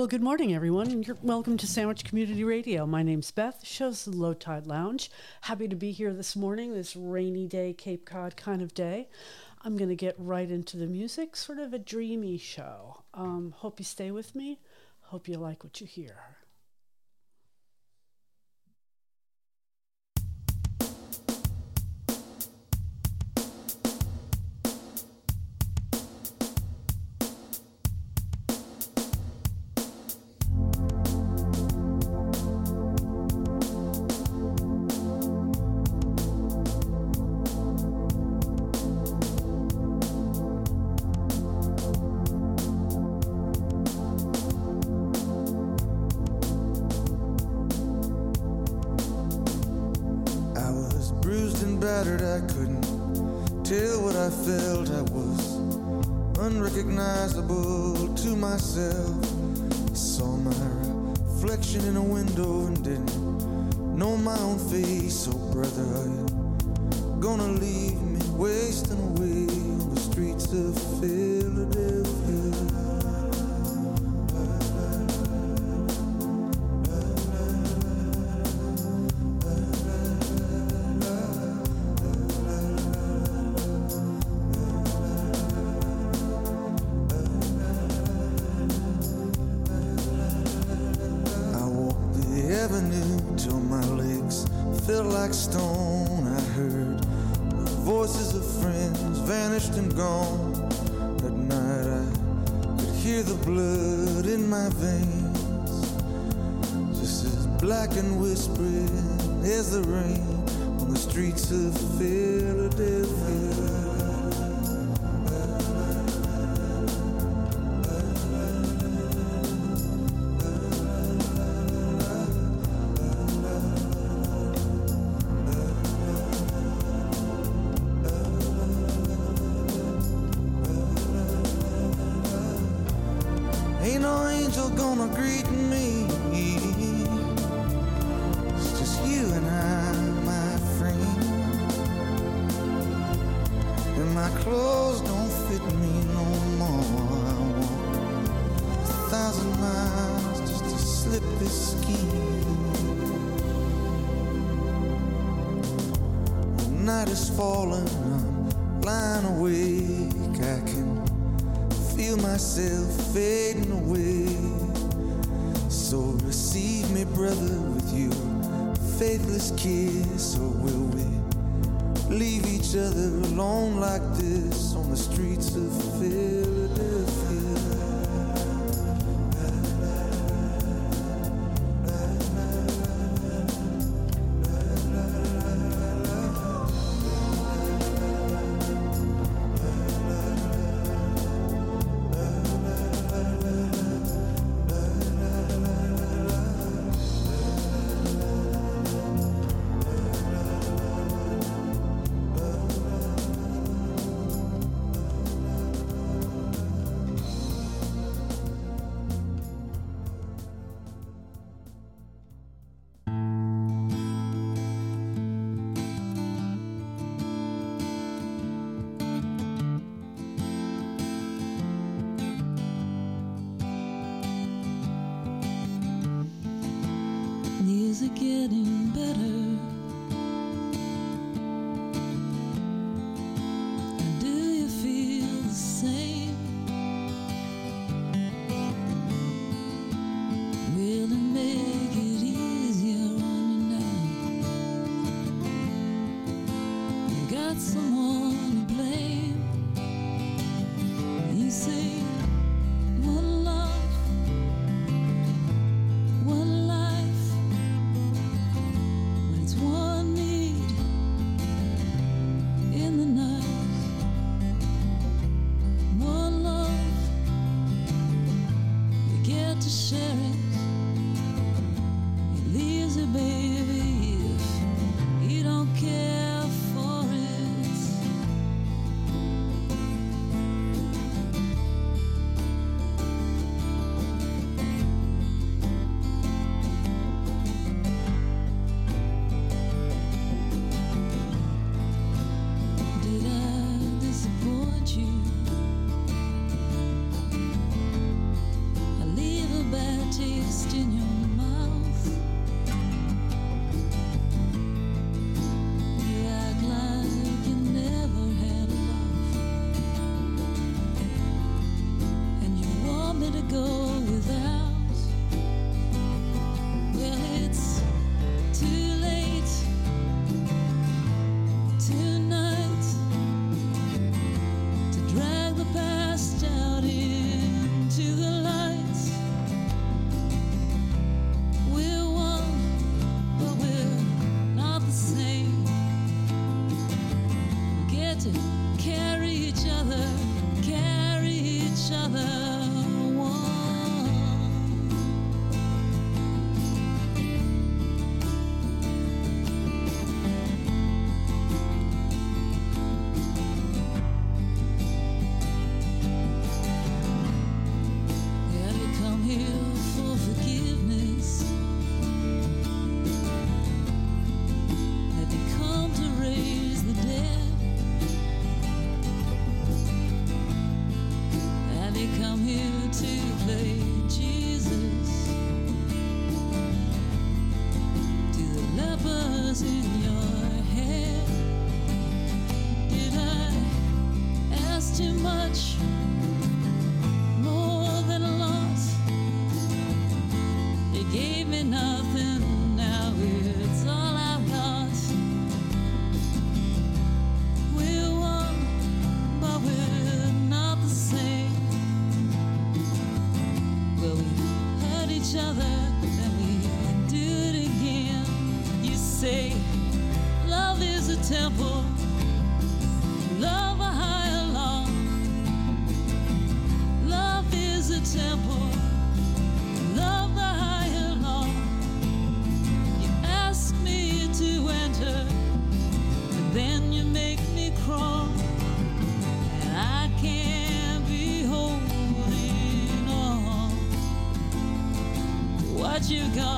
Well, good morning, everyone, and you're welcome to Sandwich Community Radio. My name's Beth. The show's the Low Tide Lounge. Happy to be here this morning, this rainy day, Cape Cod kind of day. I'm going to get right into the music, sort of a dreamy show. Um, hope you stay with me. Hope you like what you hear.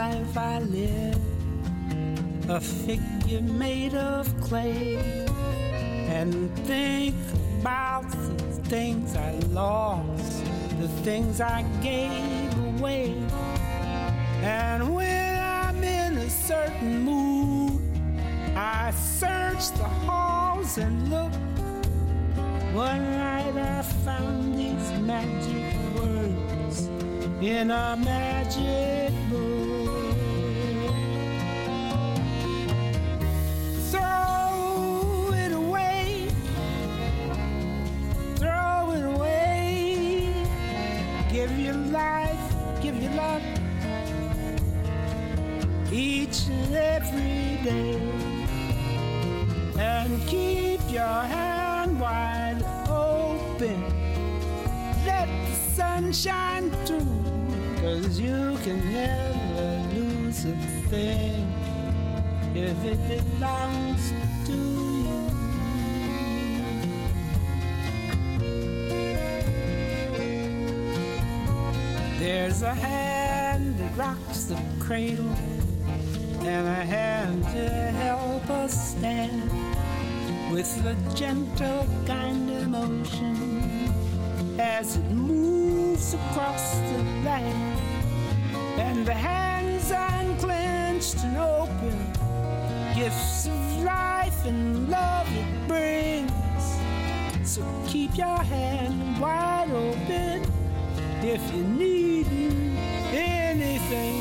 life I live, a figure made of clay, and think about the things I lost, the things I gave away. And when I'm in a certain mood, I search the halls and look. One night I found these magic words in a magic lose a thing if it belongs to you. There's a hand that rocks the cradle and a hand to help us stand with a gentle kind of motion as it moves across the land. And the hands unclenched and open, gifts of life and love it brings. So keep your hand wide open if you need anything.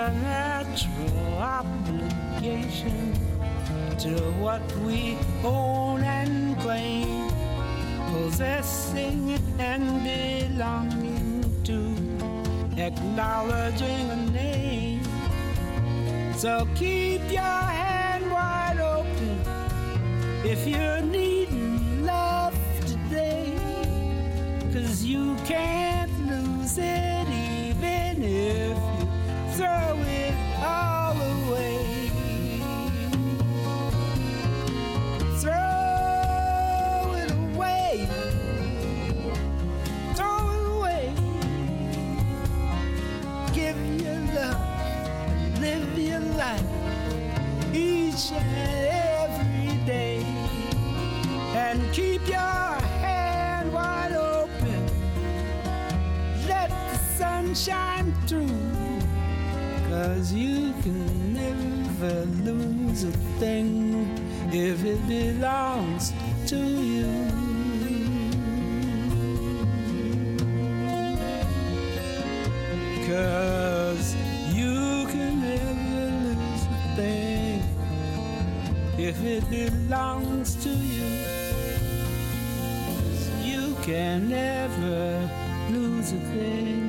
A natural obligation to what we own and claim, possessing and belonging to, acknowledging a name. So keep your hand wide open if you're needing love today, cause you can't lose it and every day. And keep your hand wide open. Let the sun shine through. Cause you can never lose a thing if it belongs to you. belongs to you. You can never lose a thing.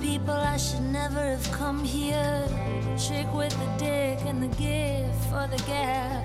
people I should never have come here. Trick with the dick and the gift for the gap.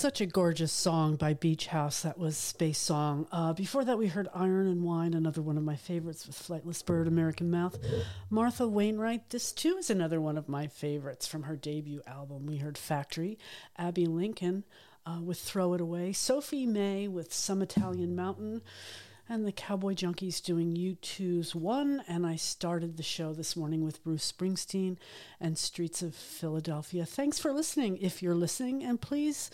Such a gorgeous song by Beach House. That was Space Song. Uh, before that, we heard Iron and Wine, another one of my favorites with Flightless Bird, American Mouth. Martha Wainwright, this too is another one of my favorites from her debut album. We heard Factory, Abbey Lincoln uh, with Throw It Away, Sophie May with Some Italian Mountain and the Cowboy Junkies doing U2's One. And I started the show this morning with Bruce Springsteen and Streets of Philadelphia. Thanks for listening if you're listening. And please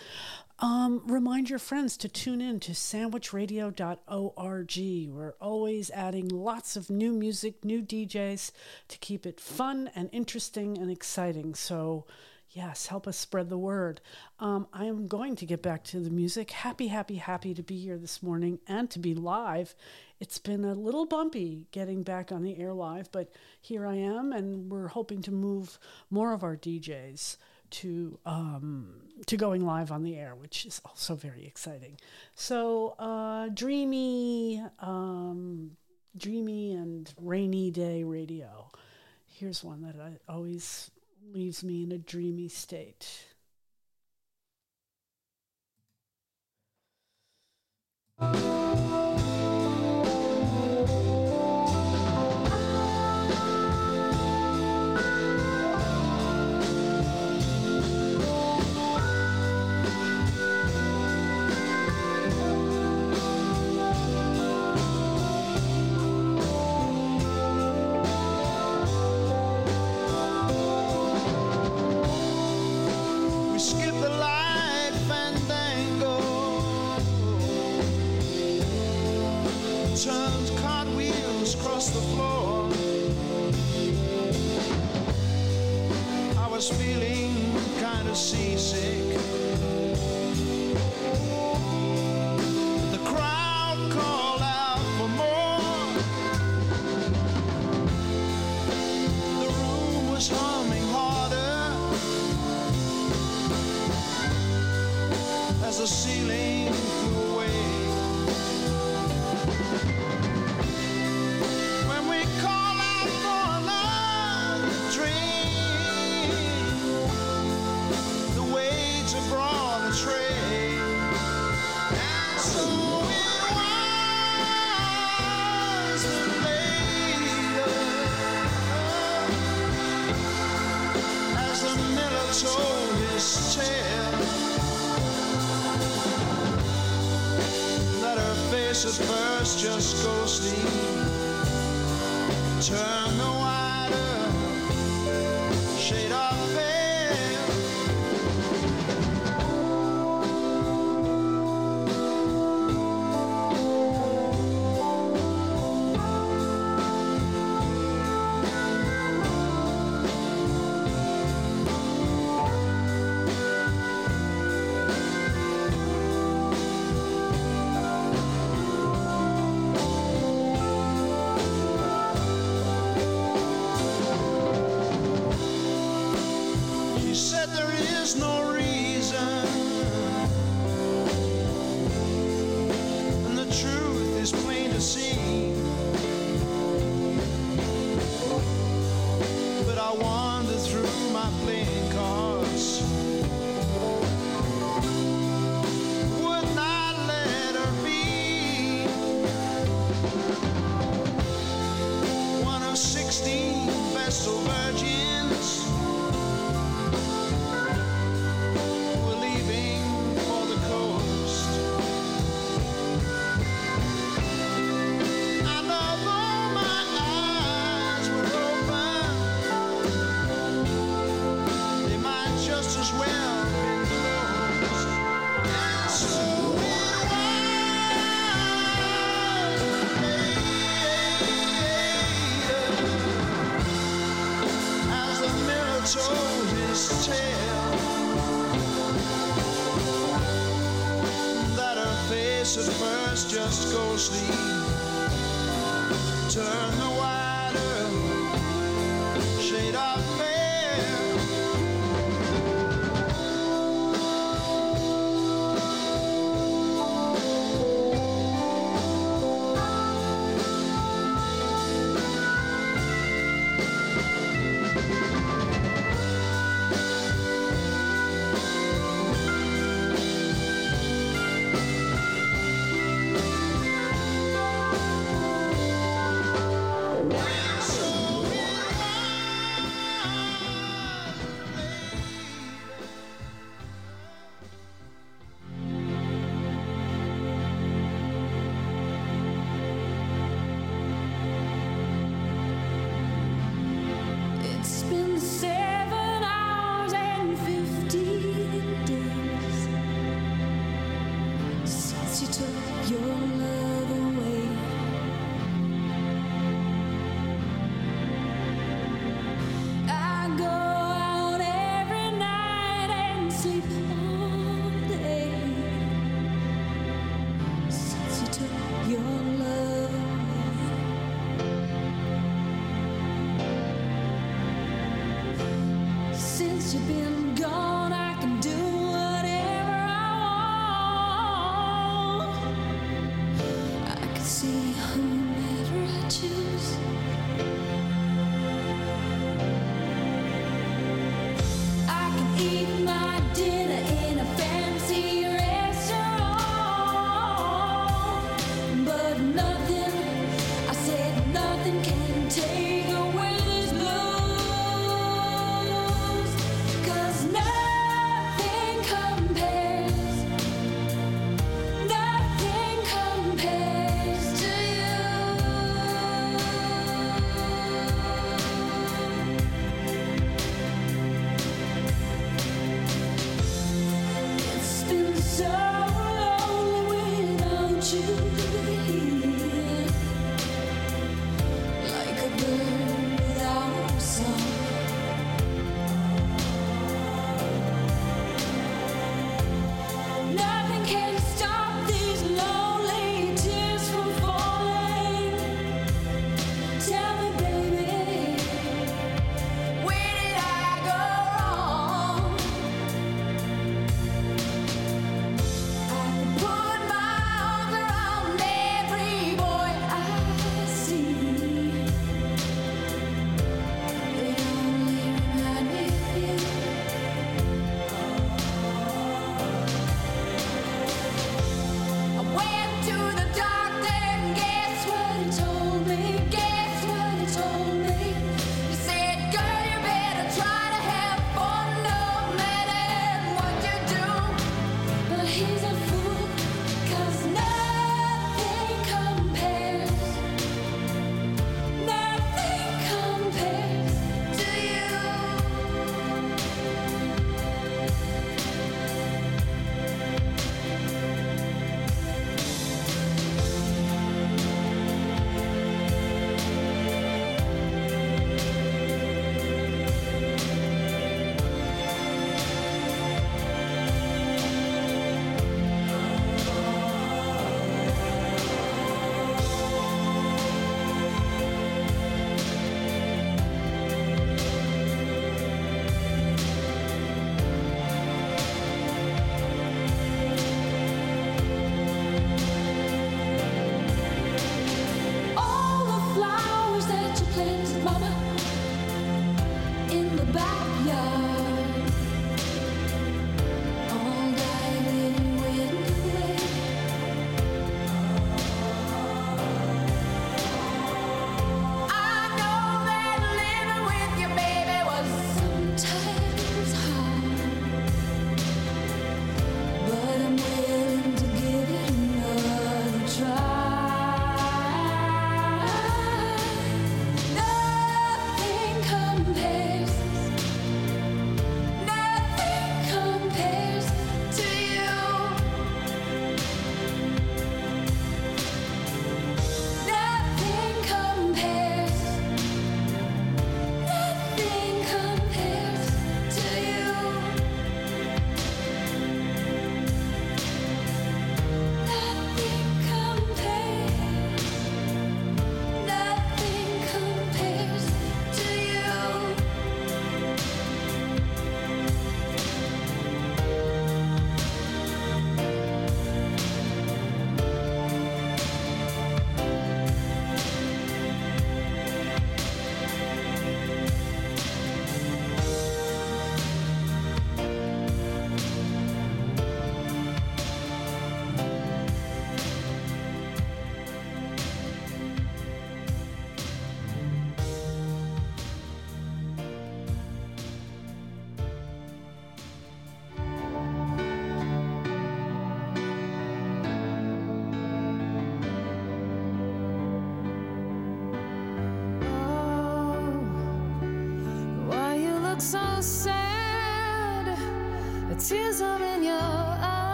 um, remind your friends to tune in to sandwichradio.org. We're always adding lots of new music, new DJs to keep it fun and interesting and exciting. So, Yes, help us spread the word. Um, I am going to get back to the music. Happy, happy, happy to be here this morning and to be live. It's been a little bumpy getting back on the air live, but here I am, and we're hoping to move more of our DJs to um, to going live on the air, which is also very exciting. So, uh, dreamy, um, dreamy, and rainy day radio. Here's one that I always leaves me in a dreamy state.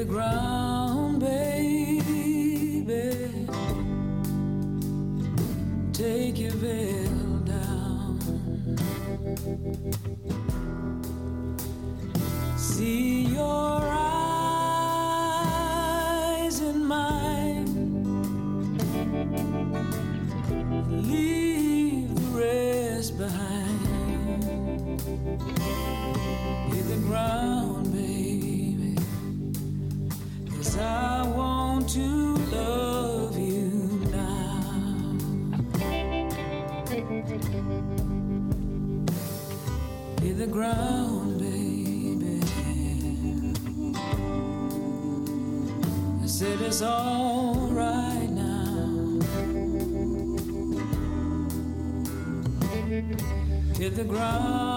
the ground. the ground, baby. I said it's alright now. Hit the ground.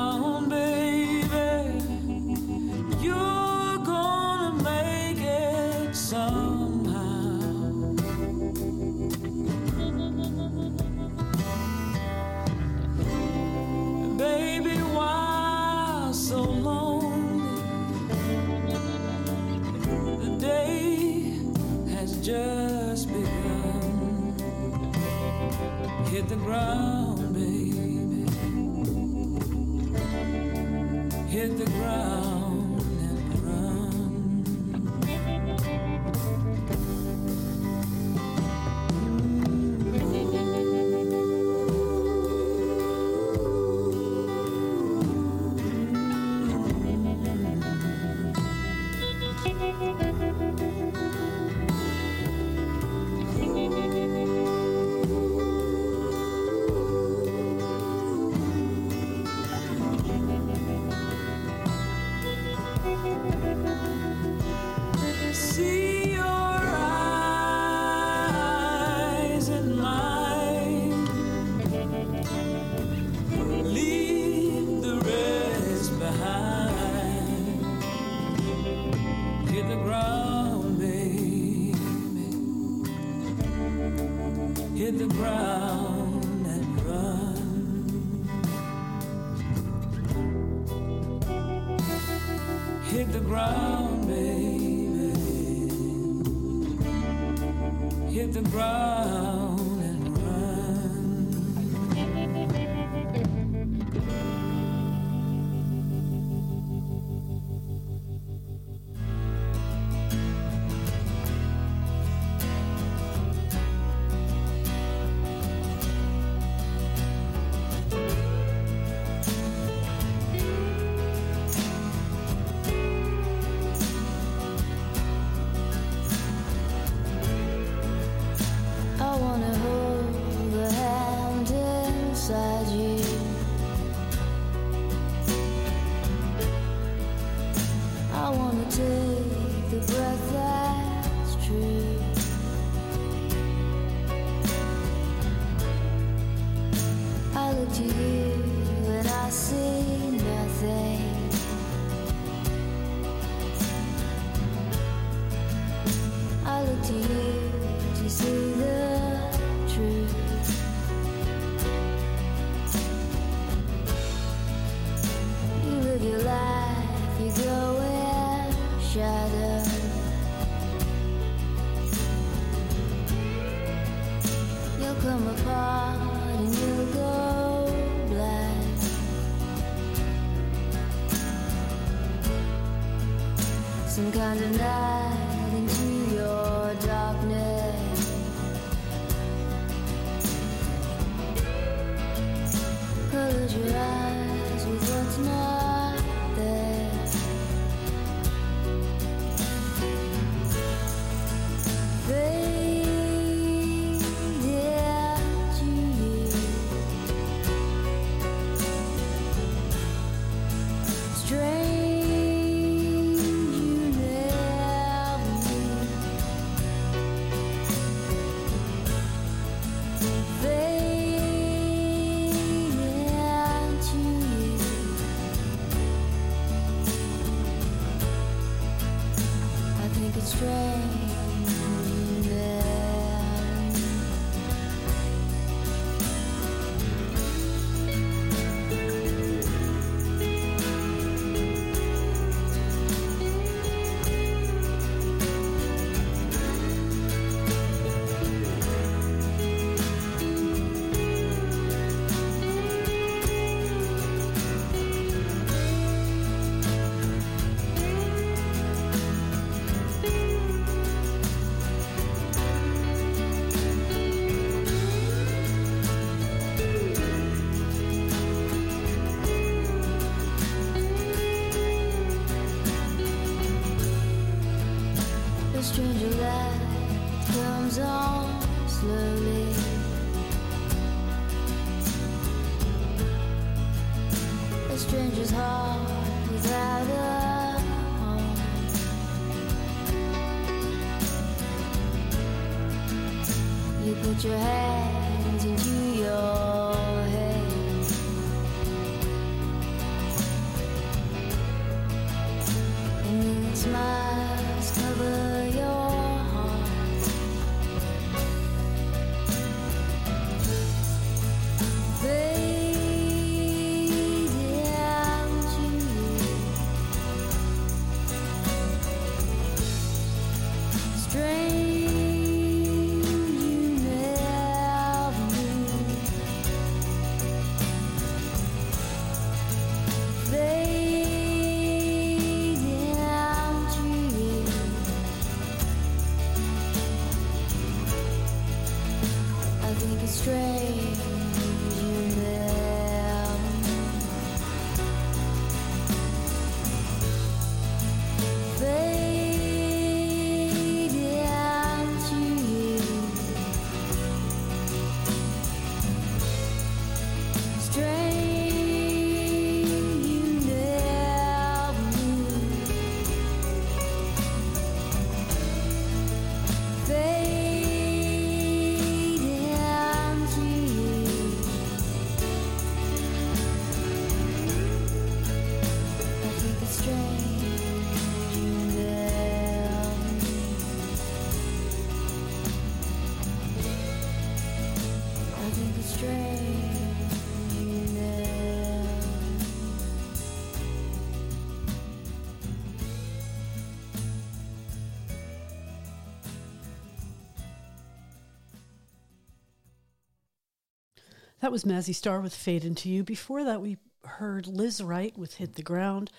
That was Mazzy Star with Fade Into You. Before that, we heard Lizz Wright with Hit the Ground,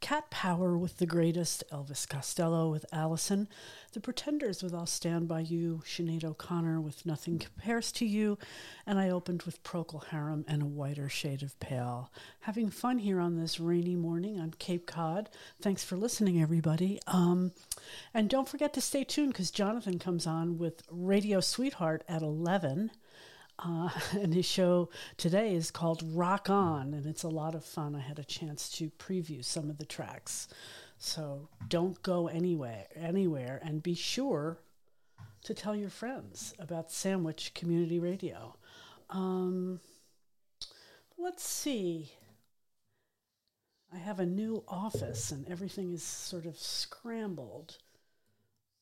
Cat Power with The Greatest, Elvis Costello with Alison, The Pretenders with I'll Stand By You, Sinead O'Connor with Nothing Compares to You, and I opened with Procol Harum and A Whiter Shade of Pale. Having fun here on this rainy morning on Cape Cod. Thanks for listening, everybody. Um, and don't forget to stay tuned because Jonathan comes on with Radio Sweetheart at 11. Uh, and his show today is called Rock On, and it's a lot of fun. I had a chance to preview some of the tracks. So don't go anywhere, anywhere, and be sure to tell your friends about Sandwich Community Radio. Um, let's see. I have a new office, and everything is sort of scrambled.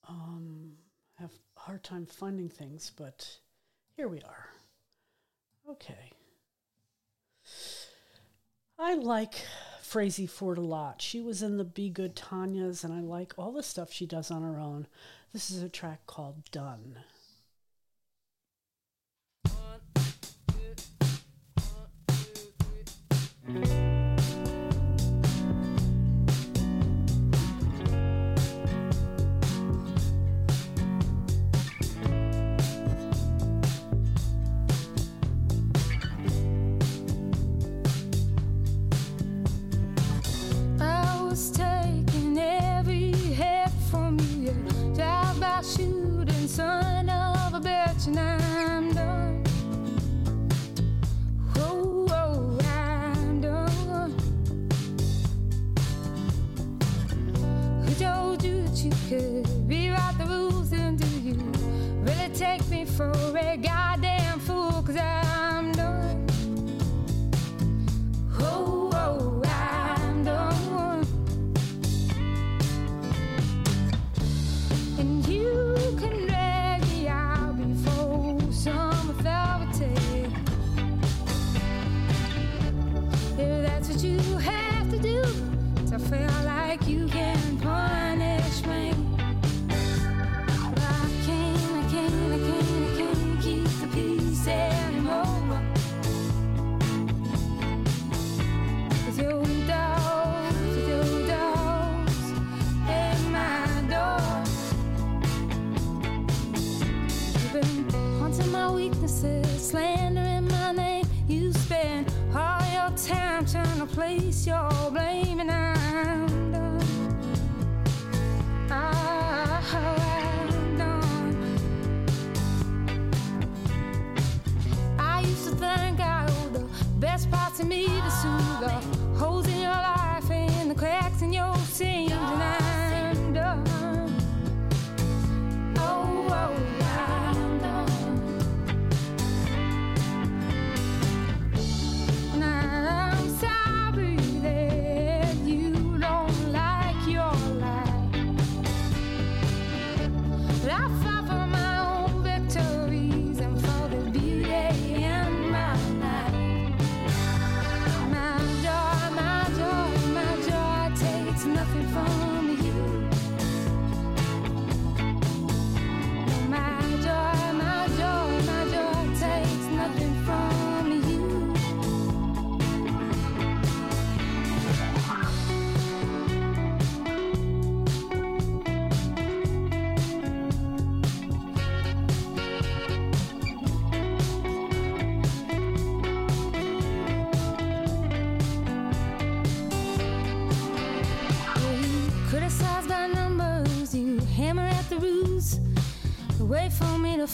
Um, I have a hard time finding things, but here we are. Okay. I like Frazey Ford a lot. She was in the Be Good Tanyas, and I like all the stuff she does on her own. This is a track called Done. One, two, one, two, tonight.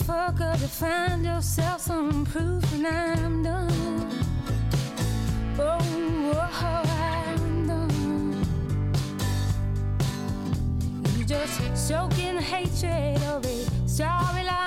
motherfucker to find yourself some proof and I'm done. Oh, oh, I'm done. You just soaking hatred of a sorry life.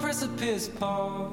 precipice, Paul.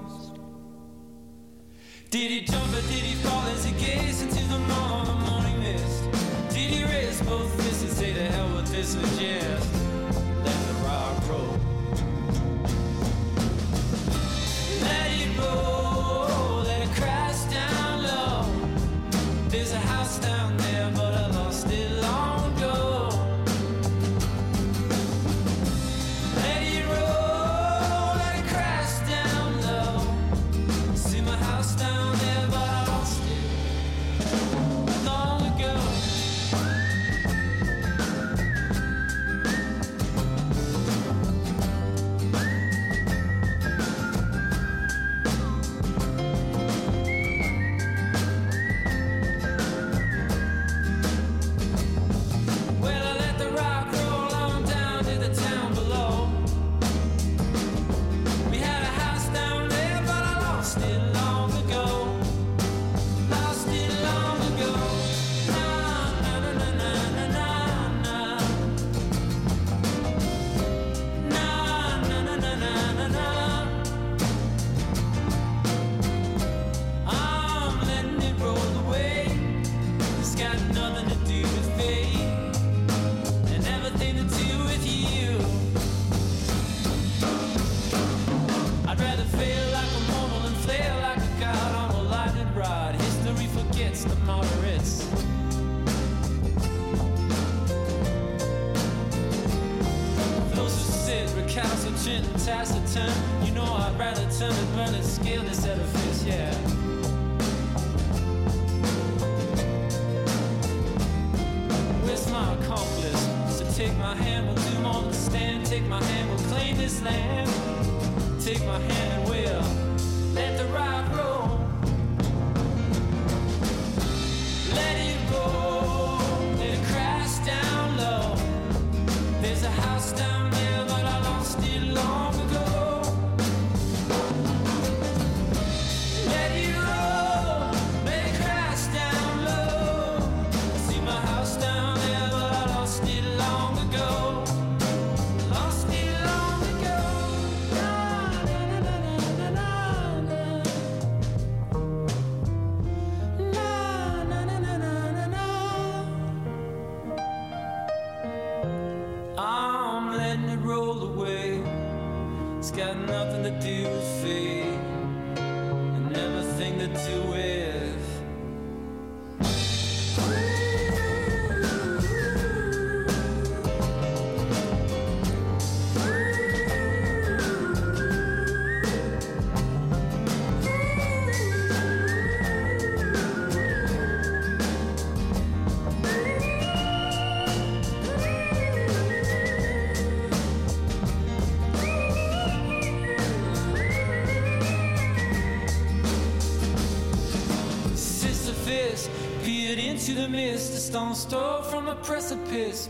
to the mist, a stone stole from a precipice.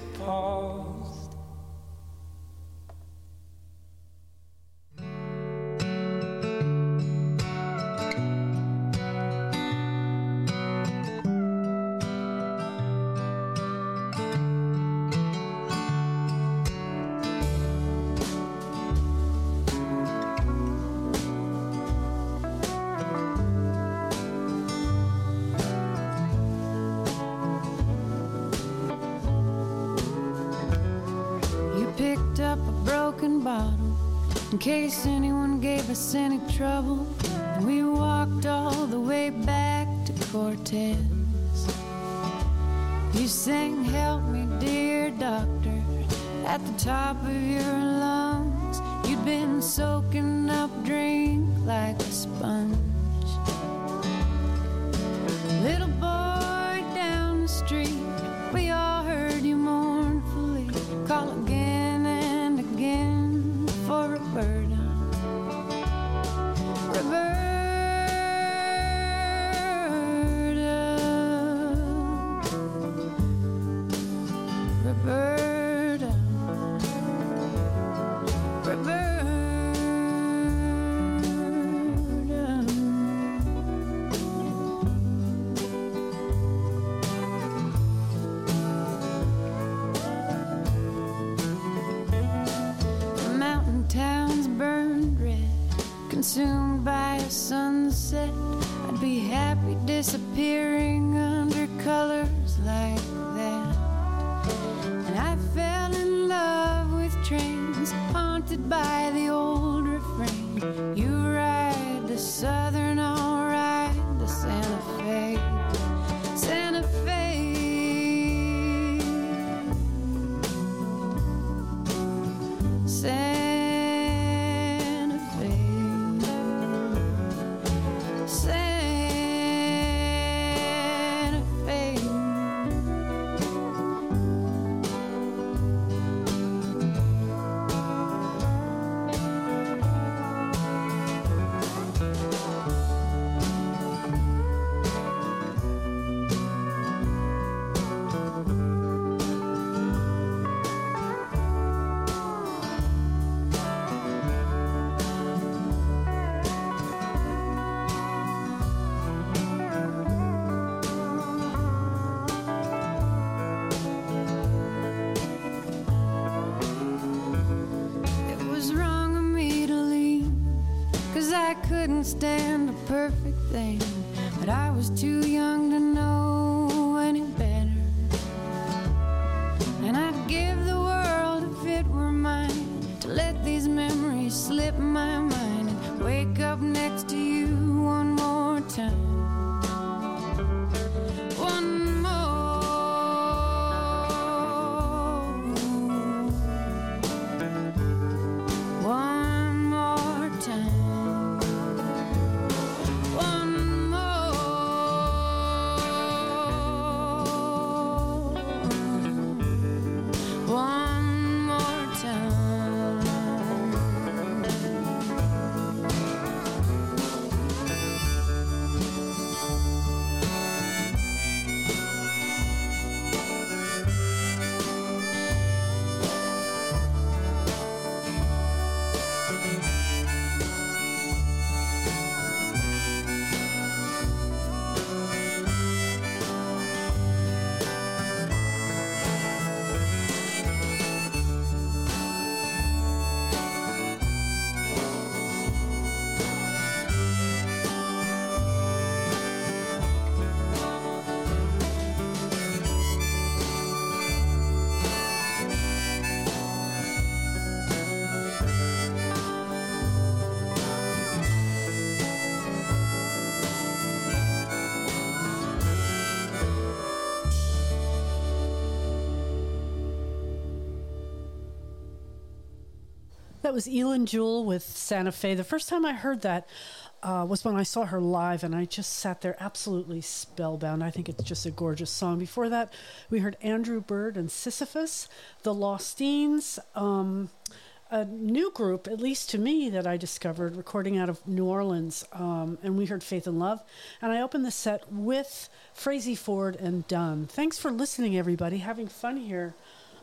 burning couldn't stand was Eilen Jewell with Santa Fe. The first time I heard that uh, was when I saw her live, and I just sat there absolutely spellbound. I think it's just a gorgeous song. Before that, we heard Andrew Bird and Sisyphus, The Lostines, um, a new group, at least to me, that I discovered recording out of New Orleans, um, and we heard Faith and Love. And I opened the set with Frazey Ford and Done. Thanks for listening, everybody. Having fun here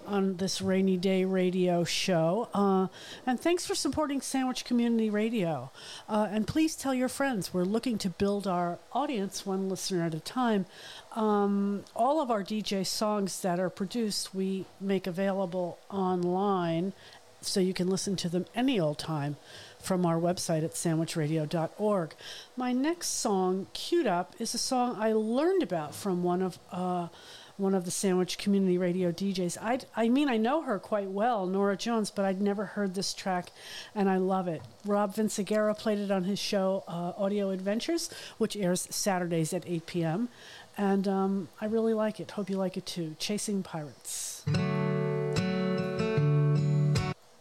on this rainy day radio show. Uh, and thanks for supporting Sandwich Community Radio. Uh, and please tell your friends. We're looking to build our audience one listener at a time. Um, all of our DJ songs that are produced, we make available online so you can listen to them any old time from our website at sandwichradio.org. My next song, queued up, is a song I learned about from one of uh, one of the Sandwich Community Radio DJs. I, I mean, I know her quite well, Norah Jones, but I'd never heard this track, and I love it. Rob Vinciguerra played it on his show uh, Audio Adventures, which airs Saturdays at 8 p.m., and um, I really like it. Hope you like it too. Chasing Pirates.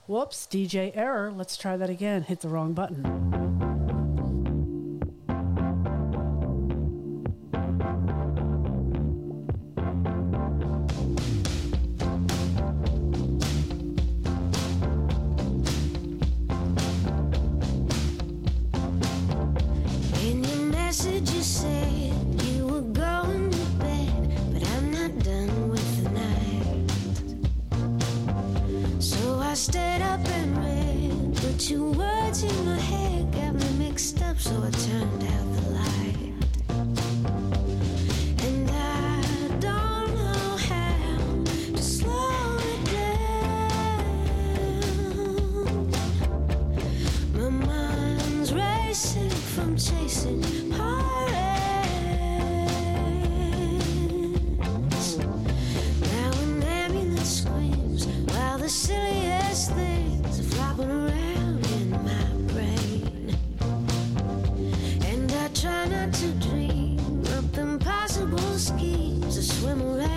Whoops, DJ error. Let's try that again. Hit the wrong button. Stayed up and read, but your words in my head got me mixed up, so I turned out the light. And I don't know how to slow it down. My mind's racing from chasing you. enamorar.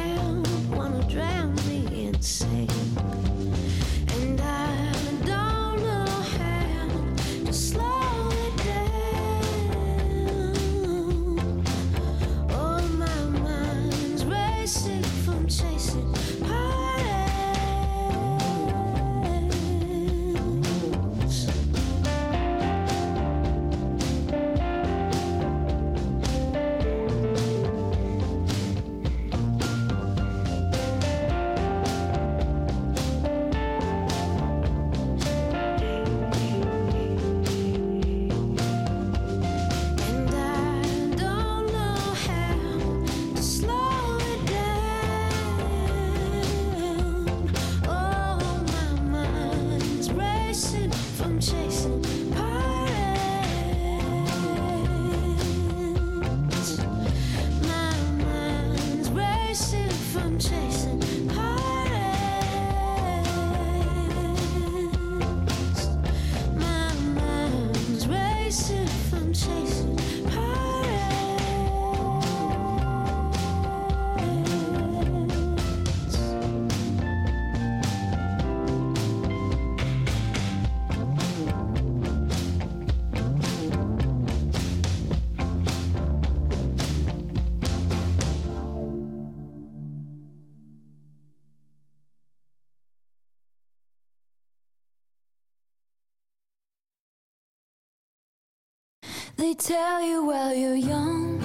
They tell you while you're young,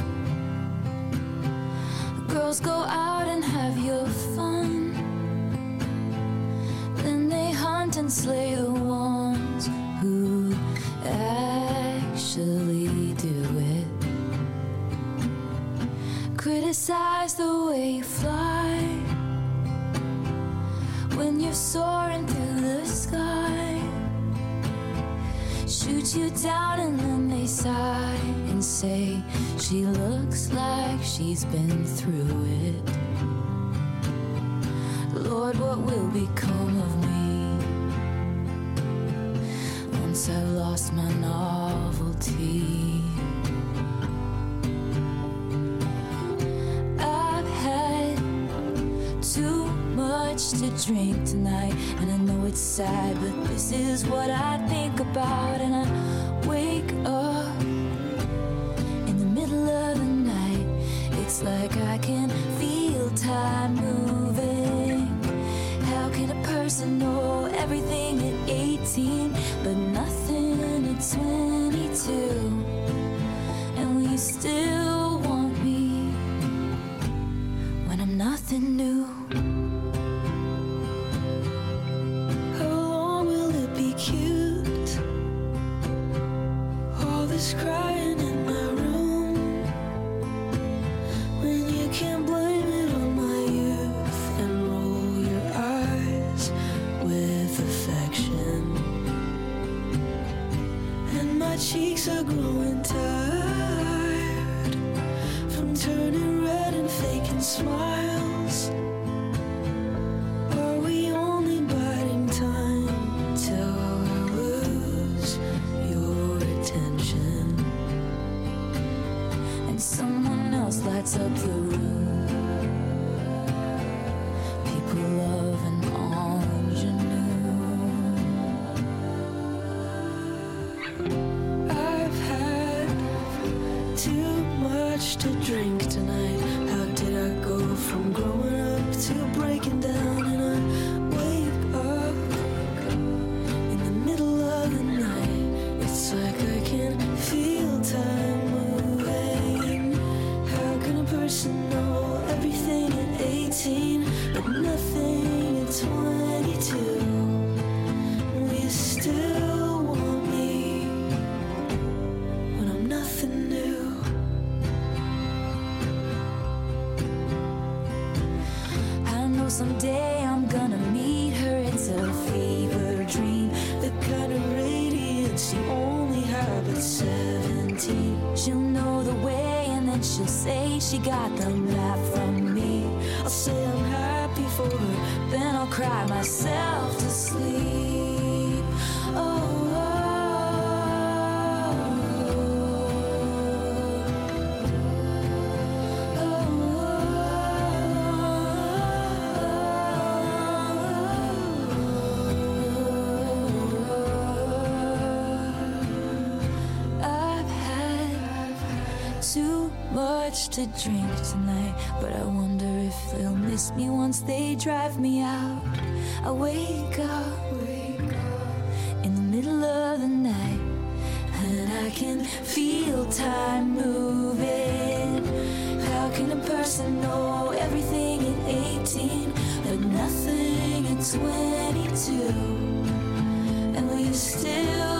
girls go out and have your fun. Then they hunt and slay the ones who actually do it. Criticize the way you fly when you're soaring through the sky shoot you down and then they sigh and say she looks like she's been through it. Lord, what will become of me once I've lost my novelty? I've had too much to drink tonight, and I know it's sad, but this is what I think about. And I wake up in the middle of the night. It's like I can feel time moving. How can a person know everything at 18, but nothing at 22? And we still much to drink tonight, but I wonder if they'll miss me once they drive me out. I wake up, wake up in the middle of the night, and I can feel time moving. How can a person know everything at 18, but nothing at 22? And will you still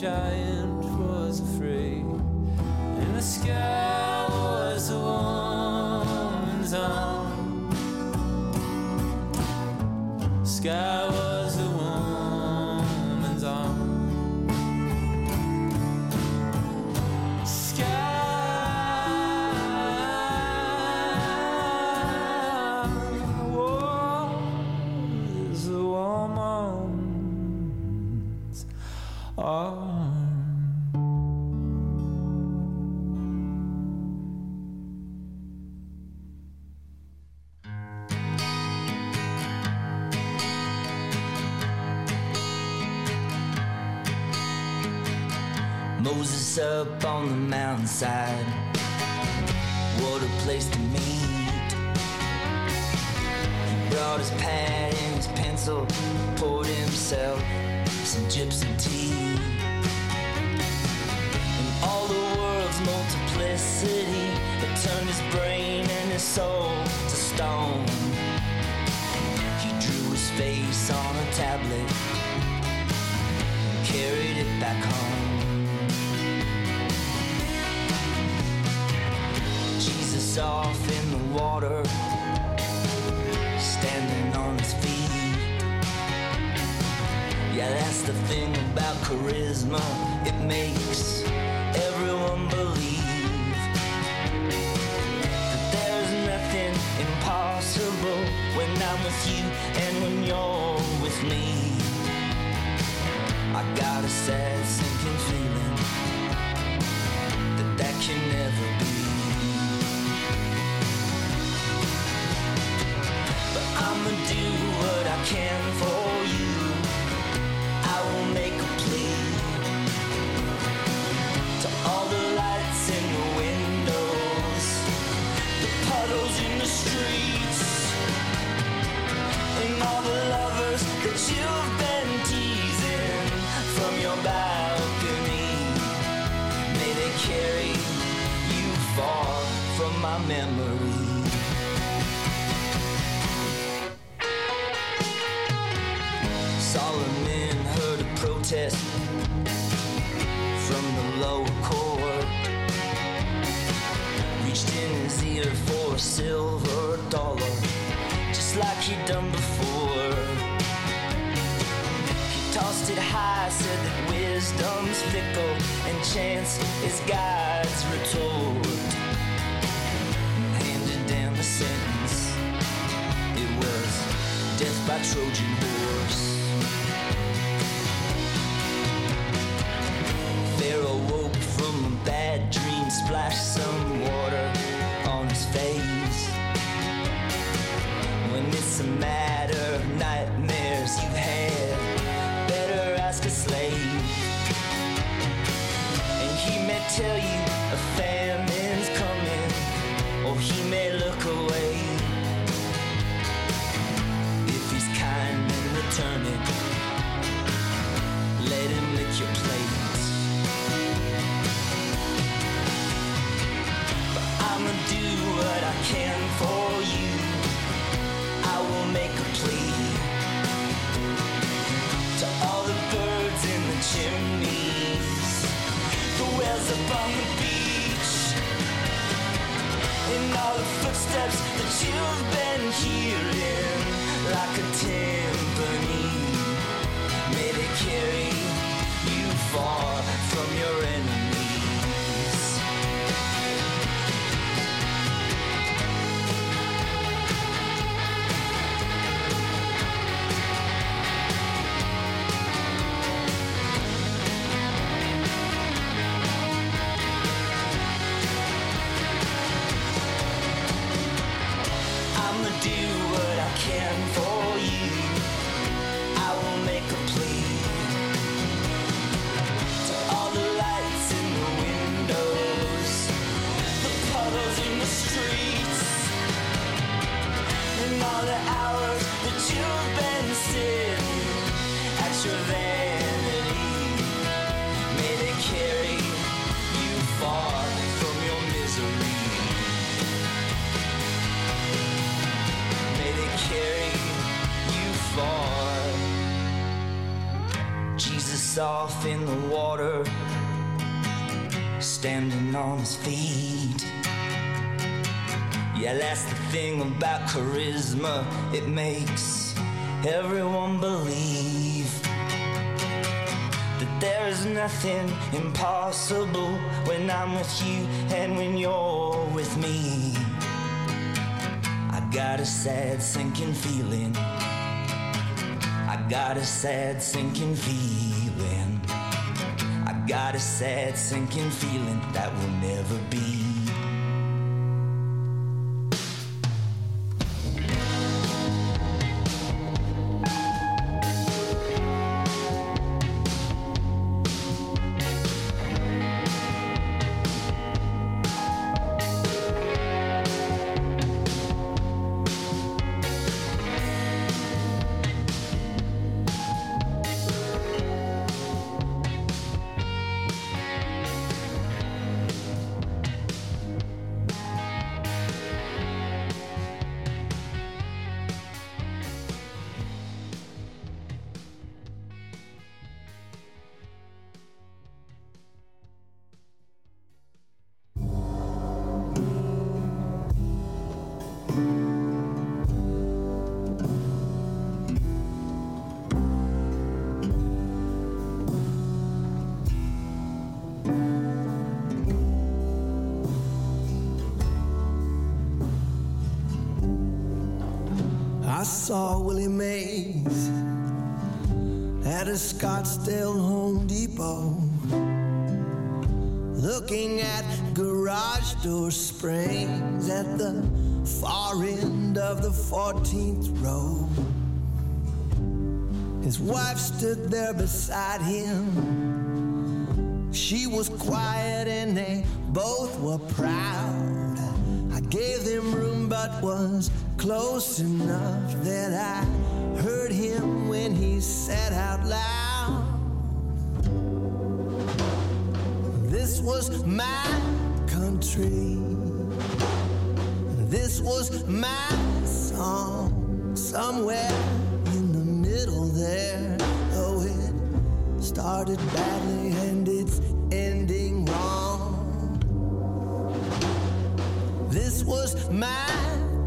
giant was afraid. And the sky was a woman's arm. Sky mountainside. What a place to meet. He brought his pad and his pencil, poured himself some gypsy tea. And all the world's multiplicity had turned his brain and his soul to stone. He drew his face on a tablet carried it back home. off in the water, standing on his feet. Yeah, that's the thing about charisma, it makes can for Trojan horse. footsteps that you've been hearing like a tale. about charisma, it makes everyone believe that there is nothing impossible when I'm with you and when you're with me. I got a sad sinking feeling. I got a sad sinking feeling. I got a sad sinking feeling that will never be. Beside him. She was quiet and they both were proud. I gave them room but was close enough that I heard him when he said out loud. This was my country. This was my song. Somewhere in the middle there. Started badly and it's ending wrong. This was my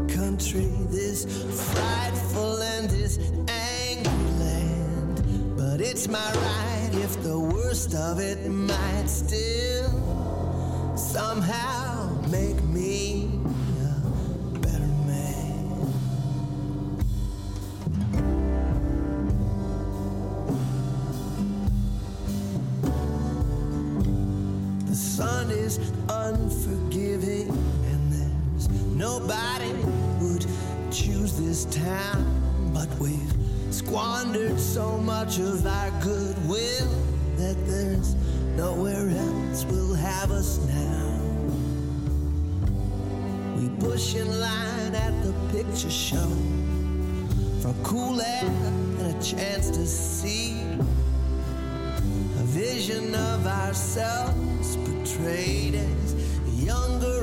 country, this frightful and this angry land. But it's my right if the worst of it might still somehow make so much of our goodwill that there's nowhere else will have us now. We push in line at the picture show for cool air and a chance to see a vision of ourselves portrayed as younger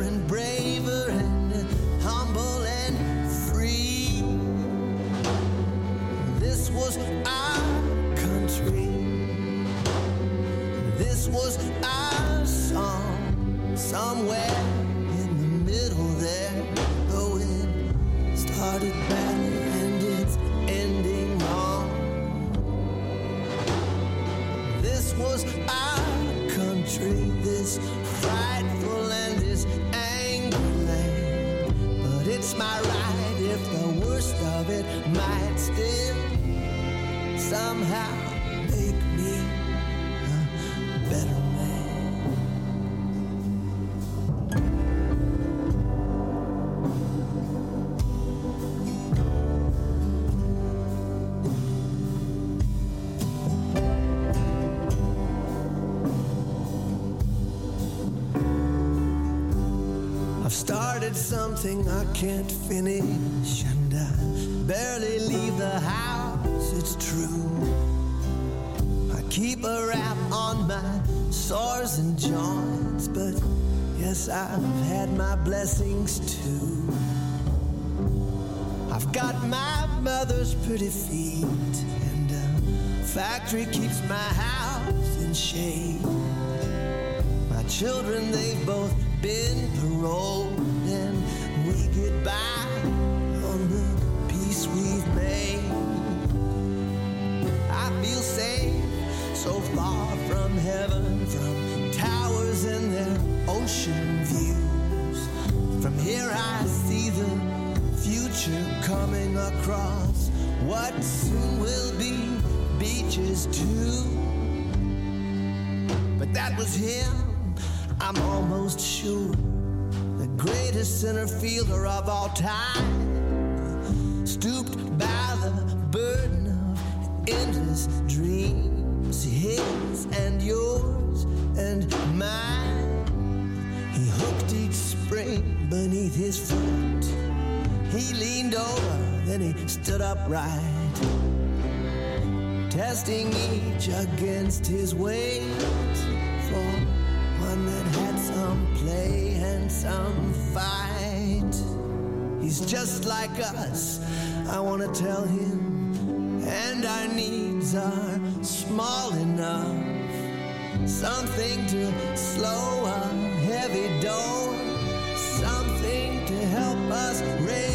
something I can't finish, and I barely leave the house, it's true. I keep a wrap on my sores and joints, but yes, I've had my blessings too. I've got my mother's pretty feet, and a factory keeps my house in shape. My children, they've both been paroled, far from heaven, from towers and their ocean views. From here, I see the future coming across what soon will be beaches too. But that was him, I'm almost sure. The greatest center fielder of all time. Stooped upright testing each against his weight for one that had some play and some fight. He's just like us, I want to tell him, and our needs are small enough. Something to slow a heavy door, something to help us raise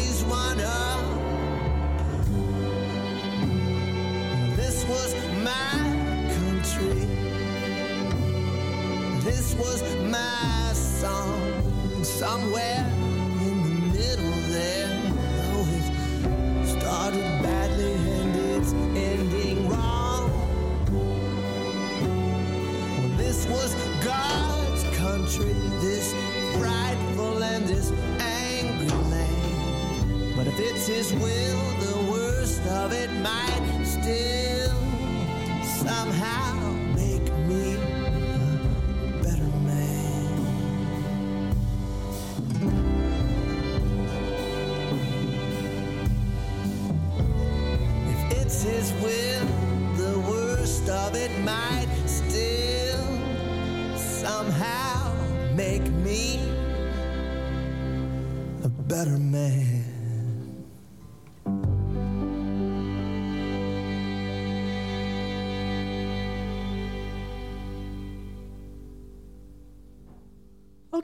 This was my song. Somewhere in the middle there. Oh, it started badly and it's ending wrong. Well, this was God's country, this frightful and this angry land. But if it's His will, the worst of it might still somehow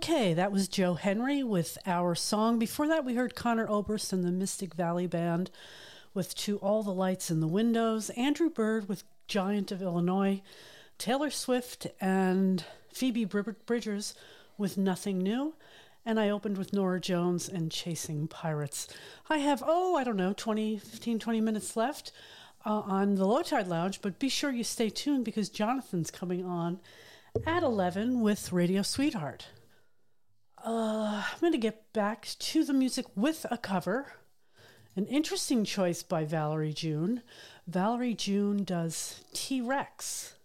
Okay, that was Joe Henry with our song. Before that, we heard Conor Oberst and the Mystic Valley Band with To All the Lights in the Windows, Andrew Bird with Giant of Illinois, Taylor Swift and Phoebe Bridgers with Nothing New, and I opened with Norah Jones and Chasing Pirates. I have, oh, I don't know, 20, 15, 20 minutes left uh, on the Low Tide Lounge, but be sure you stay tuned because Jonathan's coming on at 11 with Radio Sweetheart. Uh, I'm going to get back to the music with a cover. An interesting choice by Valerie June. Valerie June does T Rex.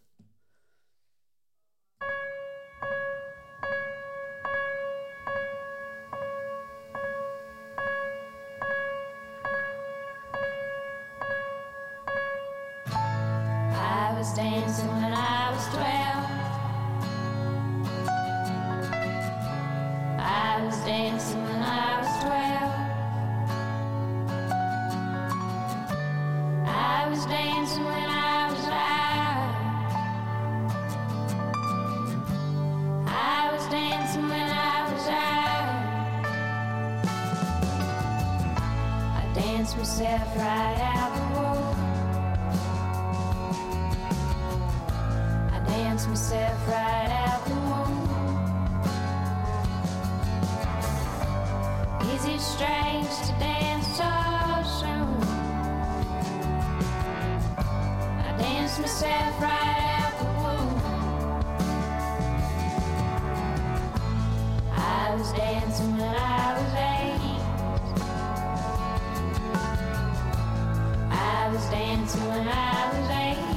I was dancing when I was twelve. I was dancing when I was twelve. I was dancing when I was out. I was dancing when I was out. I danced myself right out the wall. I danced myself right out the womb. Dancing when I was eight.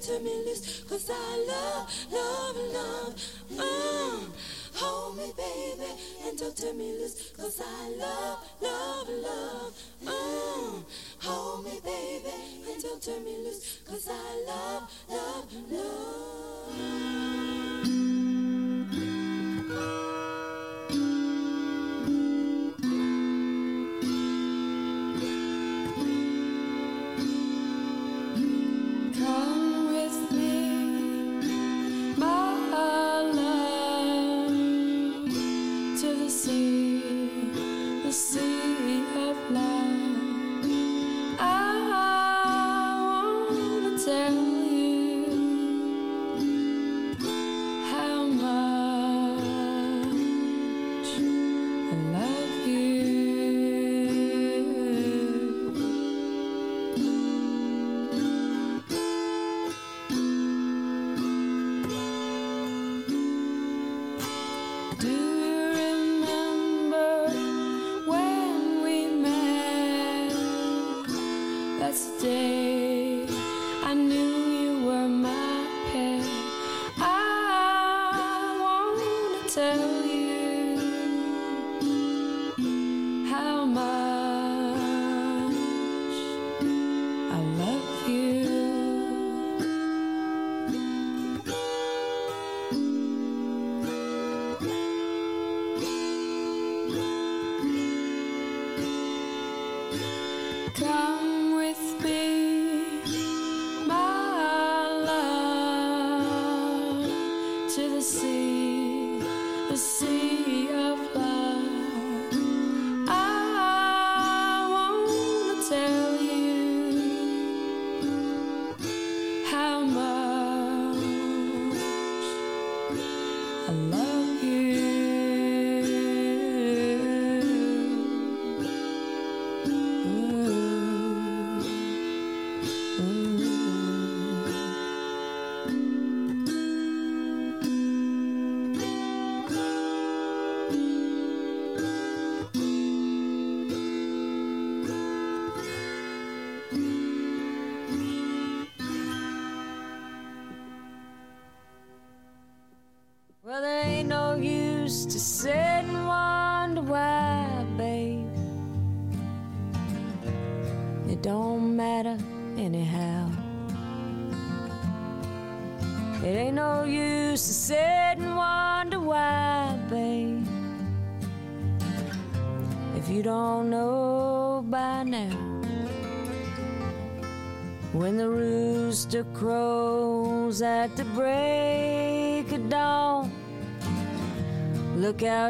to me lips, cause I love, love, love. oh. Hold me, baby, and don't turn me lips, cause I love, love, love. oh. Hold me, baby, and don't turn me lips, cause I love, love, love.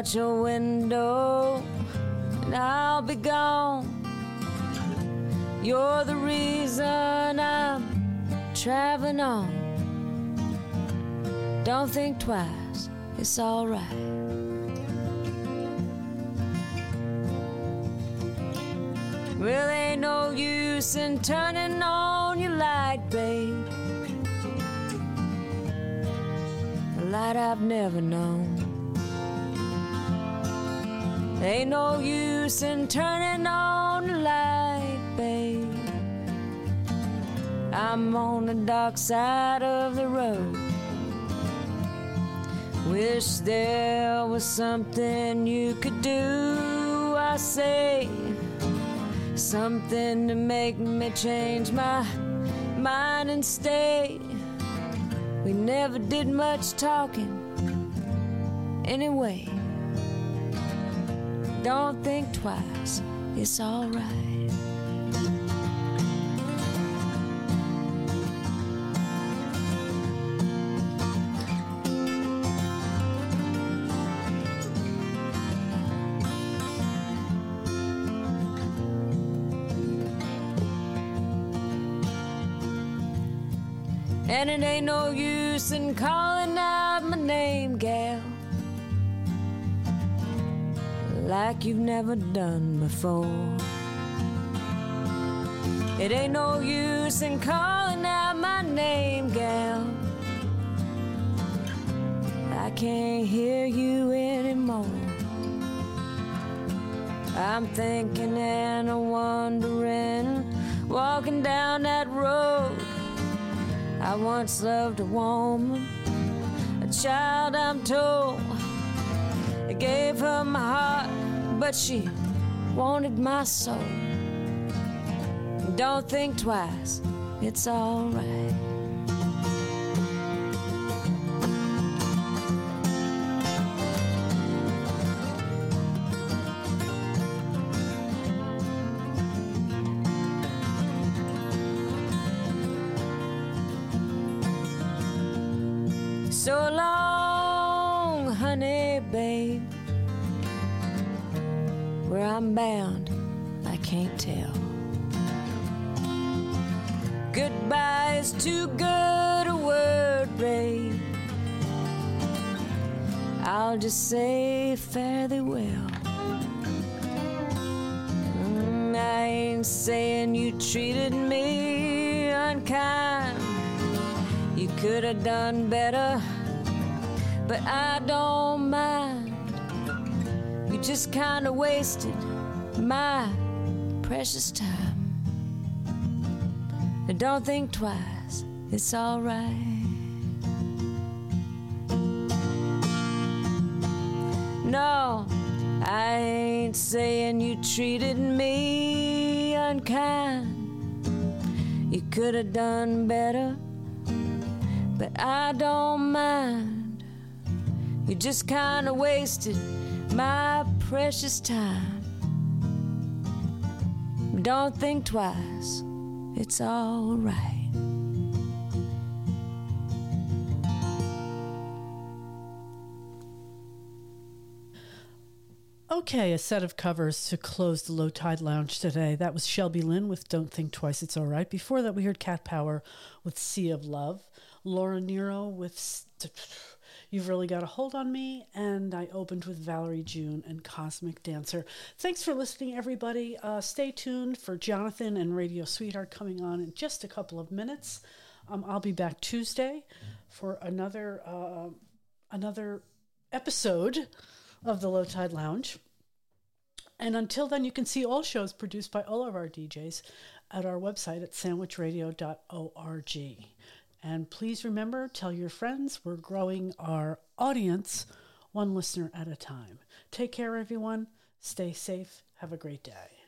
Out your window and I'll be gone. You're the reason I'm traveling on. Don't think twice, it's alright. In turning on the light, babe. I'm on the dark side of the road. Wish there was something you could do, I say. Something to make me change my mind and stay. We never did much talking anyway. Don't think twice, it's alright. And it ain't no use in calling out my name, gal. Like you've never done before. It ain't no use in calling out my name, gal. I can't hear you anymore. I'm thinking and I'm wondering, walking down that road. I once loved a woman, a child I'm told. I gave her my heart, but she wanted my soul. Don't think twice, it's alright. Tell. Goodbye is too good a word, babe. I'll just say fare thee well. Mm, I ain't saying you treated me unkind. You could have done better, but I don't mind. You just kind of wasted my precious time. And don't think twice, it's alright. No, I ain't saying you treated me unkind. You could have done better, but I don't mind. You just kind of wasted my precious time. Don't think twice, it's alright. Okay, a set of covers to close the Low Tide Lounge today. That was Shelby Lynne with Don't Think Twice, It's All Right. Before that, we heard Cat Power with Sea of Love, Laura Nyro with. St- You've Really Got a Hold on Me, and I opened with Valerie June and Cosmic Dancer. Thanks for listening, everybody. Uh, stay tuned for Jonathan and Radio Sweetheart coming on in just a couple of minutes. Um, I'll be back Tuesday for another uh, another episode of the Low Tide Lounge. And until then, you can see all shows produced by all of our DJs at our website at sandwichradio.org. And please remember, tell your friends, we're growing our audience one listener at a time. Take care, everyone. Stay safe. Have a great day.